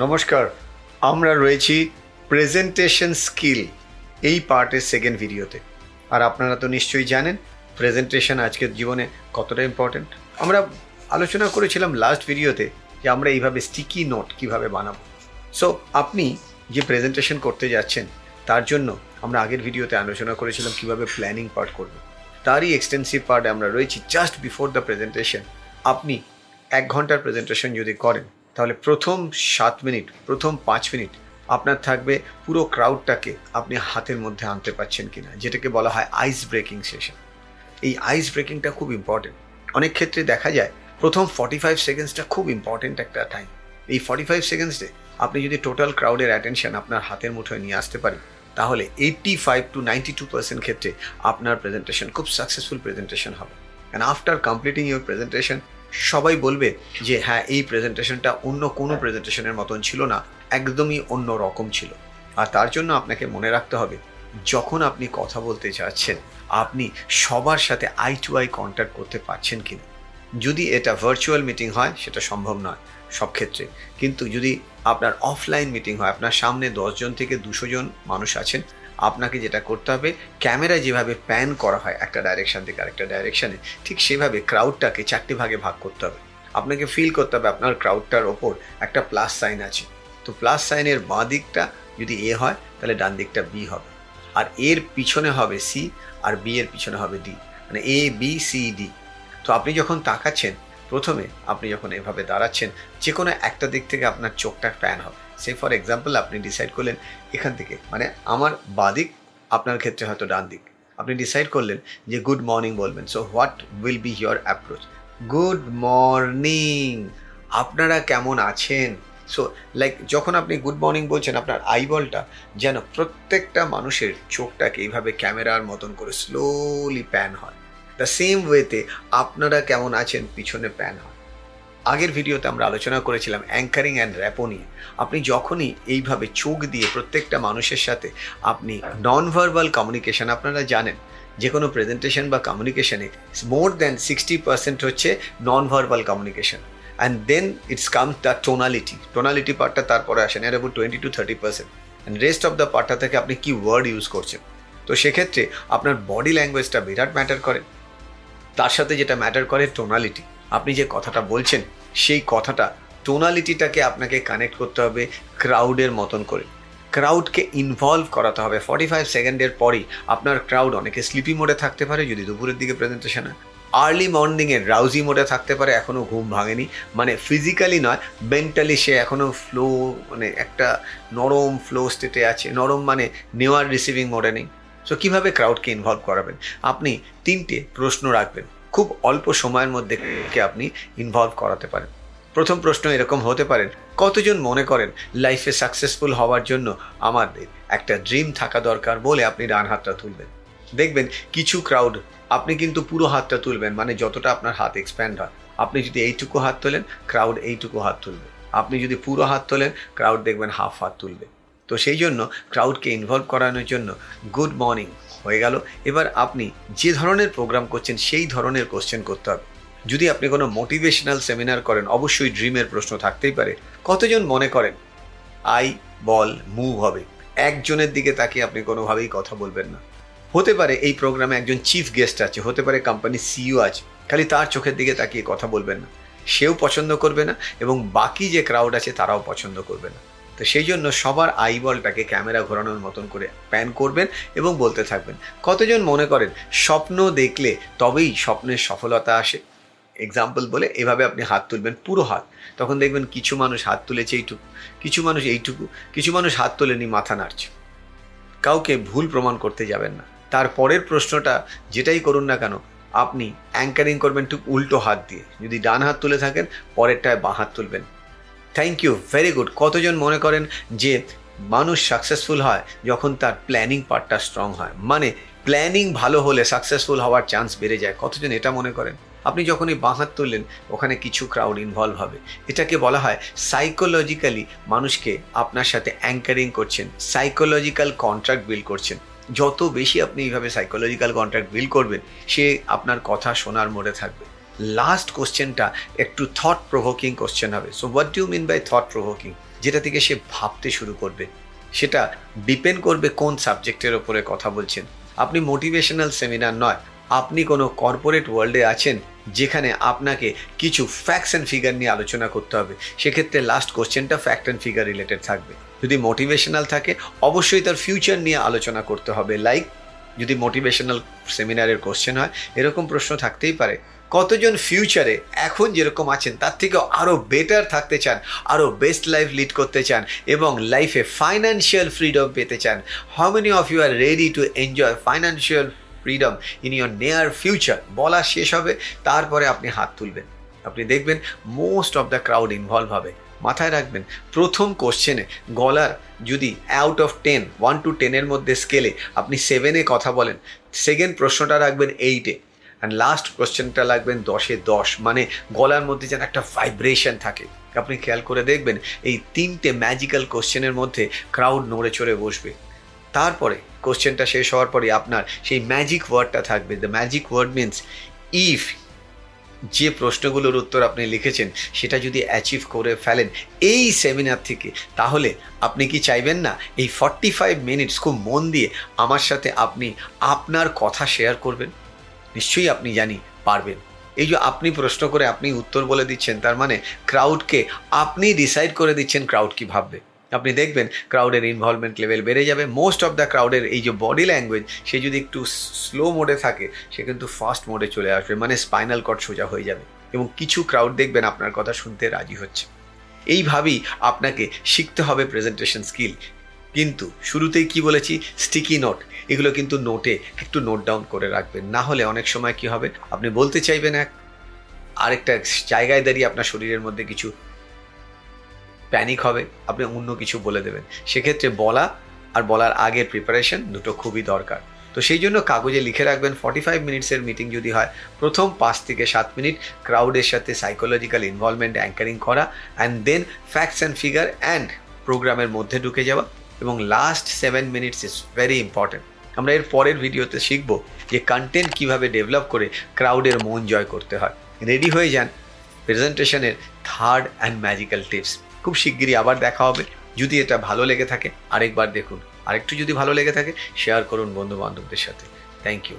নমস্কার, আমরা রয়েছি প্রেজেন্টেশন স্কিল এই পার্টের সেকেন্ড ভিডিওতে আর আপনারা তো নিশ্চয়ই জানেন প্রেজেন্টেশন আজকের জীবনে কতটা ইম্পর্ট্যান্ট আমরা আলোচনা করেছিলাম লাস্ট ভিডিওতে যে আমরা এইভাবে স্টিকি নোট কীভাবে বানাবো। সো আপনি যে প্রেজেন্টেশন করতে যাচ্ছেন, তার জন্য আমরা আগের ভিডিওতে আলোচনা করেছিলাম কীভাবে প্ল্যানিং পার্ট করবে। তারই এক্সটেন্সিভ পার্টে আমরা রয়েছি জাস্ট বিফোর দ্য প্রেজেন্টেশন আপনি এক ঘণ্টার প্রেজেন্টেশন যদি করেন তাহলে প্রথম সাত মিনিট, প্রথম পাঁচ মিনিট আপনার থাকবে পুরো ক্রাউডটাকে আপনি হাতের মধ্যে আনতে পারছেন কিনা, যেটাকে বলা হয় আইস ব্রেকিং সেশন এই আইস ব্রেকিংটা খুব ইম্পর্টেন্ট অনেক ক্ষেত্রে দেখা যায় প্রথম ফর্টি ফাইভ সেকেন্ডসটা খুব ইম্পর্টেন্ট একটা টাইম এই ফর্টি ফাইভ সেকেন্ডসে আপনি যদি টোটাল ক্রাউডের অ্যাটেনশন আপনার হাতের মুঠোয় নিয়ে আসতে পারেন, তাহলে eighty five to ninety two percent ক্ষেত্রে আপনার প্রেজেন্টেশন খুব সাকসেসফুল প্রেজেন্টেশন হবে। And after completing your presentation সবাই বলবে যে হ্যাঁ এই প্রেজেন্টেশনটা অন্য কোনো প্রেজেন্টেশনের মতন ছিল না, একদমই অন্য রকম ছিল। আর তার জন্য আপনাকে মনে রাখতে হবে, যখন আপনি কথা বলতে চাচ্ছেন আপনি সবার সাথে আই টু আই কন্ট্যাক্ট করতে পারছেন কিনা। যদি এটা ভার্চুয়াল মিটিং হয়, সেটা সম্ভব নয়, সব ক্ষেত্রে। কিন্তু যদি আপনার অফলাইন মিটিং হয়, আপনার সামনে দশজন থেকে দুশো জন মানুষ আছেন আপনাকে যেটা করতে হবে, ক্যামেরা যেভাবে প্যান করা হয় একটা ডাইরেকশন থেকে আরেকটা ডাইরেকশানে ঠিক সেভাবে ক্রাউডটাকে চারটি ভাগে ভাগ করতে হবে। আপনাকে ফিল করতে হবে আপনার ক্রাউডটার ওপর একটা প্লাস সাইন আছে। তো প্লাস সাইনের বাঁ দিকটা যদি এ হয়, তাহলে ডান দিকটা বি হবে। আর এর পিছনে হবে সি আর বি এর পিছনে হবে ডি মানে এ বি সি ডি তো আপনি যখন তাকাচ্ছেন প্রথমে আপনি যখন এভাবে দাঁড়াচ্ছেন যে কোনো একটা দিক থেকে আপনার চোখটা প্যান হবে। সে ফর এক্সাম্পল আপনি ডিসাইড করলেন এখান থেকে মানে আমার বাদিক আপনার ক্ষেত্রে হয়তো ডান দিক। আপনি ডিসাইড করলেন যে গুড মর্নিং বলবেন। So what will be your approach good morning আপনারা কেমন আছেন? সো লাইক যখন আপনি গুড মর্নিং বলছেন, আপনার আইবলটা যেন প্রত্যেকটা মানুষের চোখটাকে এইভাবে ক্যামেরার মতন করে স্লোলি প্যান হয়। দ্য সেম ওয়েতে আপনারা কেমন আছেন পিছনে প্যান হয়। আগের ভিডিওতে আমরা আলোচনা করেছিলাম অ্যাঙ্কারিং অ্যান্ড র্যাপো নিয়ে। আপনি যখনই এইভাবে চোখ দিয়ে প্রত্যেকটা মানুষের সাথে আপনি নন ভার্বাল কমিউনিকেশন আপনারা জানেন যে কোনো প্রেজেন্টেশন বা কমিউনিকেশনে মোর দ্যান সিক্সটি পার্সেন্ট হচ্ছে non verbal communication and then it's come the tonality tonality পার্টটা তারপরে আসেন এর about twenty two thirty percent and rest of the পার্টটা থেকে আপনি কি ওয়ার্ড ইউজ করছেন? তো সেক্ষেত্রে আপনার বডি ল্যাঙ্গুয়েজটা বিরাট ম্যাটার করে। তার সাথে যেটা ম্যাটার করে টোনালিটি আপনি যে কথাটা বলছেন, সেই কথাটা টোনালিটিটাকে আপনাকে কানেক্ট করতে হবে ক্রাউডের মতন করে। ক্রাউডকে ইনভলভ করাতে হবে। ফর্টি ফাইভ সেকেন্ডের পরই আপনার ক্রাউড অনেকে স্লিপি মোডে থাকতে পারে, যদি দুপুরের দিকে প্রেজেন্টেশন হয়। আর্লি মর্নিংয়ে রাউজি মোডে থাকতে পারে এখনও ঘুম ভাঙেনি। মানে ফিজিক্যালি নয় মেন্টালি সে এখনও ফ্লো মানে একটা নরম ফ্লো স্টেটে আছে। নরম মানে নেওয়ার রিসিভিং মোডে নেই। সো কীভাবে ক্রাউডকে ইনভলভ করাবেন? আপনি তিনটে প্রশ্ন রাখবেন। খুব অল্প সময়ের মধ্যে কে আপনি ইনভলভ করাতে পারেন। প্রথম প্রশ্ন এরকম হতে পারেন কতজন মনে করেন লাইফে সাকসেসফুল হওয়ার জন্য আমাদের একটা ড্রিম থাকা দরকার বলে আপনি ডান হাতটা তুলবেন। দেখবেন কিছু ক্রাউড আপনি কিন্তু পুরো হাতটা তুলবেন মানে যতটা আপনার হাত এক্সপ্যান্ড হয়। আপনি যদি এইটুকু হাত তোলেন ক্রাউড এইটুকু হাত তুলবে। আপনি যদি পুরো হাত তোলেন ক্রাউড দেখবেন হাফ হাত তুলবে। তো সেই জন্য ক্রাউডকে ইনভলভ করানোর জন্য গুড মর্নিং হয়ে গেল। এবার আপনি যে ধরনের প্রোগ্রাম করছেন, সেই ধরনের কোশ্চেন করতে হবে। যদি আপনি কোনো মোটিভেশনাল সেমিনার করেন, অবশ্যই ড্রিমের প্রশ্ন থাকতেই পারে। কতজন মনে করেন, আই, বল মুভ হবে একজনের দিকে তাকিয়ে আপনি কোনোভাবেই কথা বলবেন না। হতে পারে এই প্রোগ্রামে একজন চিফ গেস্ট আছে, হতে পারে কোম্পানির সিইও আছে, খালি তার চোখের দিকে তাকিয়ে কথা বলবেন না। সেও পছন্দ করবে না এবং বাকি যে ক্রাউড আছে, তারাও পছন্দ করবে না। তো সেই জন্য সবার আইবলটাকে ক্যামেরা ঘোরানোর মতন করে প্যান করবেন এবং বলতে থাকবেন। কতজন মনে করেন স্বপ্ন দেখলে তবেই স্বপ্নের সফলতা আসে? এক্সাম্পল বলে এভাবে আপনি হাত তুলবেন, পুরো হাত। তখন দেখবেন কিছু মানুষ হাত তুলেছে এইটুকু, কিছু মানুষ এইটুকু, কিছু মানুষ হাত তোলেনি, মাথা নাড়ছে। কাউকে ভুল প্রমাণ করতে যাবেন না। তার পরের প্রশ্নটা, যেটাই করুন না কেন, আপনি অ্যাঙ্কারিং করবেন ঠিক উল্টো হাত দিয়ে। যদি ডান হাত তুলে থাকেন, পরেরটায় বাঁ হাত তুলবেন। থ্যাংক ইউ ভেরি গুড কতজন মনে করেন যে মানুষ সাকসেসফুল হয় যখন তার প্ল্যানিং পার্টটা স্ট্রং হয়? মানে প্ল্যানিং ভালো হলে সাকসেসফুল হওয়ার চান্স বেড়ে যায়। কতজন এটা মনে করেন? আপনি যখন এই বাঁ হাত তুললেন, ওখানে কিছু ক্রাউড ইনভলভ হবে। এটাকে বলা হয় সাইকোলজিক্যালি মানুষকে আপনার সাথে অ্যাঙ্কারিং করছেন সাইকোলজিক্যাল কন্ট্রাক্ট বিল করছেন। যত বেশি আপনি এইভাবে সাইকোলজিক্যাল কন্ট্রাক্ট বিল করবেন, সে আপনার কথা শোনার মোড়ে থাকবে। লাস্ট কোশ্চেনটা একটু থট প্রভোকিং কোশ্চেন হবে। So what do mean by thought provoking যেটা থেকে সে ভাবতে শুরু করবে। সেটা ডিপেন্ড করবে কোন সাবজেক্টের ওপরে কথা বলছেন। আপনি মোটিভেশনাল সেমিনার নয়, আপনি কোনো কর্পোরেট ওয়ার্ল্ডে আছেন, যেখানে আপনাকে কিছু ফ্যাক্টস অ্যান্ড ফিগার নিয়ে আলোচনা করতে হবে। সেক্ষেত্রে লাস্ট কোশ্চেনটা ফ্যাক্ট অ্যান্ড ফিগার রিলেটেড থাকবে। যদি মোটিভেশনাল থাকে, অবশ্যই তার ফিউচার নিয়ে আলোচনা করতে হবে। লাইক যদি মোটিভেশনাল সেমিনারের কোশ্চেন হয়, এরকম প্রশ্ন থাকতেই পারে। কতজন ফিউচারে এখন যেরকম আছেন, তার থেকেও আরও বেটার থাকতে চান আরও বেস্ট লাইফ লিড করতে চান, এবং লাইফে ফাইন্যান্সিয়াল ফ্রিডম পেতে চান। How many of you are ready to enjoy financial freedom in your near future বলা শেষ হবে, তারপরে আপনি হাত তুলবেন। আপনি দেখবেন most of the crowd involve হবে। মাথায় রাখবেন, প্রথম কোশ্চেনে গলার যদি out of ten one two টেনের মধ্যে স্কেলে আপনি সেভেনে কথা বলেন সেকেন্ড প্রশ্নটা রাখবেন এইটে অ্যান্ড লাস্ট কোশ্চেনটা লাগবেন দশে দশ মানে গলার মধ্যে যেন একটা ভাইব্রেশন থাকে। আপনি খেয়াল করে দেখবেন, এই তিনটে ম্যাজিক্যাল কোশ্চেনের মধ্যে ক্রাউড নড়ে চড়ে বসবে। তারপরে কোশ্চেনটা শেষ হওয়ার পরে আপনার সেই ম্যাজিক ওয়ার্ডটা থাকবে। The magic word means if যে প্রশ্নগুলোর উত্তর আপনি লিখেছেন, সেটা যদি অ্যাচিভ করে ফেলেন এই সেমিনার থেকে, তাহলে আপনি কি চাইবেন না? এই ফর্টি ফাইভ মিনিটস খুব মন দিয়ে আমার সাথে আপনি আপনার কথা শেয়ার করবেন। নিশ্চয়ই আপনি জানি পারবেন। এই যে আপনি প্রশ্ন করে আপনি উত্তর বলে দিচ্ছেন, তার মানে ক্রাউডকে আপনি ডিসাইড করে দিচ্ছেন ক্রাউড কি ভাববে? আপনি দেখবেন ক্রাউডের ইনভলভমেন্ট লেভেল বেড়ে যাবে। মোস্ট অফ দ্য ক্রাউডের এই যে বডি ল্যাঙ্গুয়েজ সে যদি একটু স্লো মোডে থাকে, সে কিন্তু ফাস্ট মোডে চলে আসবে মানে স্পাইনাল কট সোজা হয়ে যাবে। এবং কিছু ক্রাউড দেখবেন আপনার কথা শুনতে রাজি হচ্ছে। এইভাবেই আপনাকে শিখতে হবে প্রেজেন্টেশন স্কিল কিন্তু শুরুতেই কি বলেছি? স্টিকি নোট এগুলো কিন্তু নোটে একটু নোট ডাউন করে রাখবেন। না হলে অনেক সময় কি হবে? আপনি বলতে চাইবেন এক, আরেকটা জায়গায় দাঁড়িয়ে আপনার শরীরের মধ্যে কিছু প্যানিক হবে, আপনি অন্য কিছু বলে দেবেন। সেক্ষেত্রে বলা আর বলার আগের প্রিপারেশন দুটো খুবই দরকার। তো সেই জন্য কাগজে লিখে রাখবেন ফর্টি ফাইভ মিনিটসের মিটিং যদি হয়, প্রথম পাঁচ থেকে সাত মিনিট ক্রাউডের সাথে সাইকোলজিক্যাল ইনভলভমেন্ট অ্যাঙ্কারিং করা and then facts and figure and প্রোগ্রামের মধ্যে ঢুকে যাওয়া, এবং last seven minutes is very important আমরা এর পরের ভিডিওতে শিখব যে কন্টেন্ট কীভাবে ডেভেলপ করে ক্রাউডের মন জয় করতে হয়। রেডি হয়ে যান প্রেজেন্টেশনের থার্ড অ্যান্ড ম্যাজিক্যাল টিপস খুব শিগগিরই আবার দেখা হবে। যদি এটা ভালো লেগে থাকে, আরেকবার দেখুন। আরেকটু যদি ভালো লেগে থাকে শেয়ার করুন বন্ধু বান্ধবদের সাথে। Thank you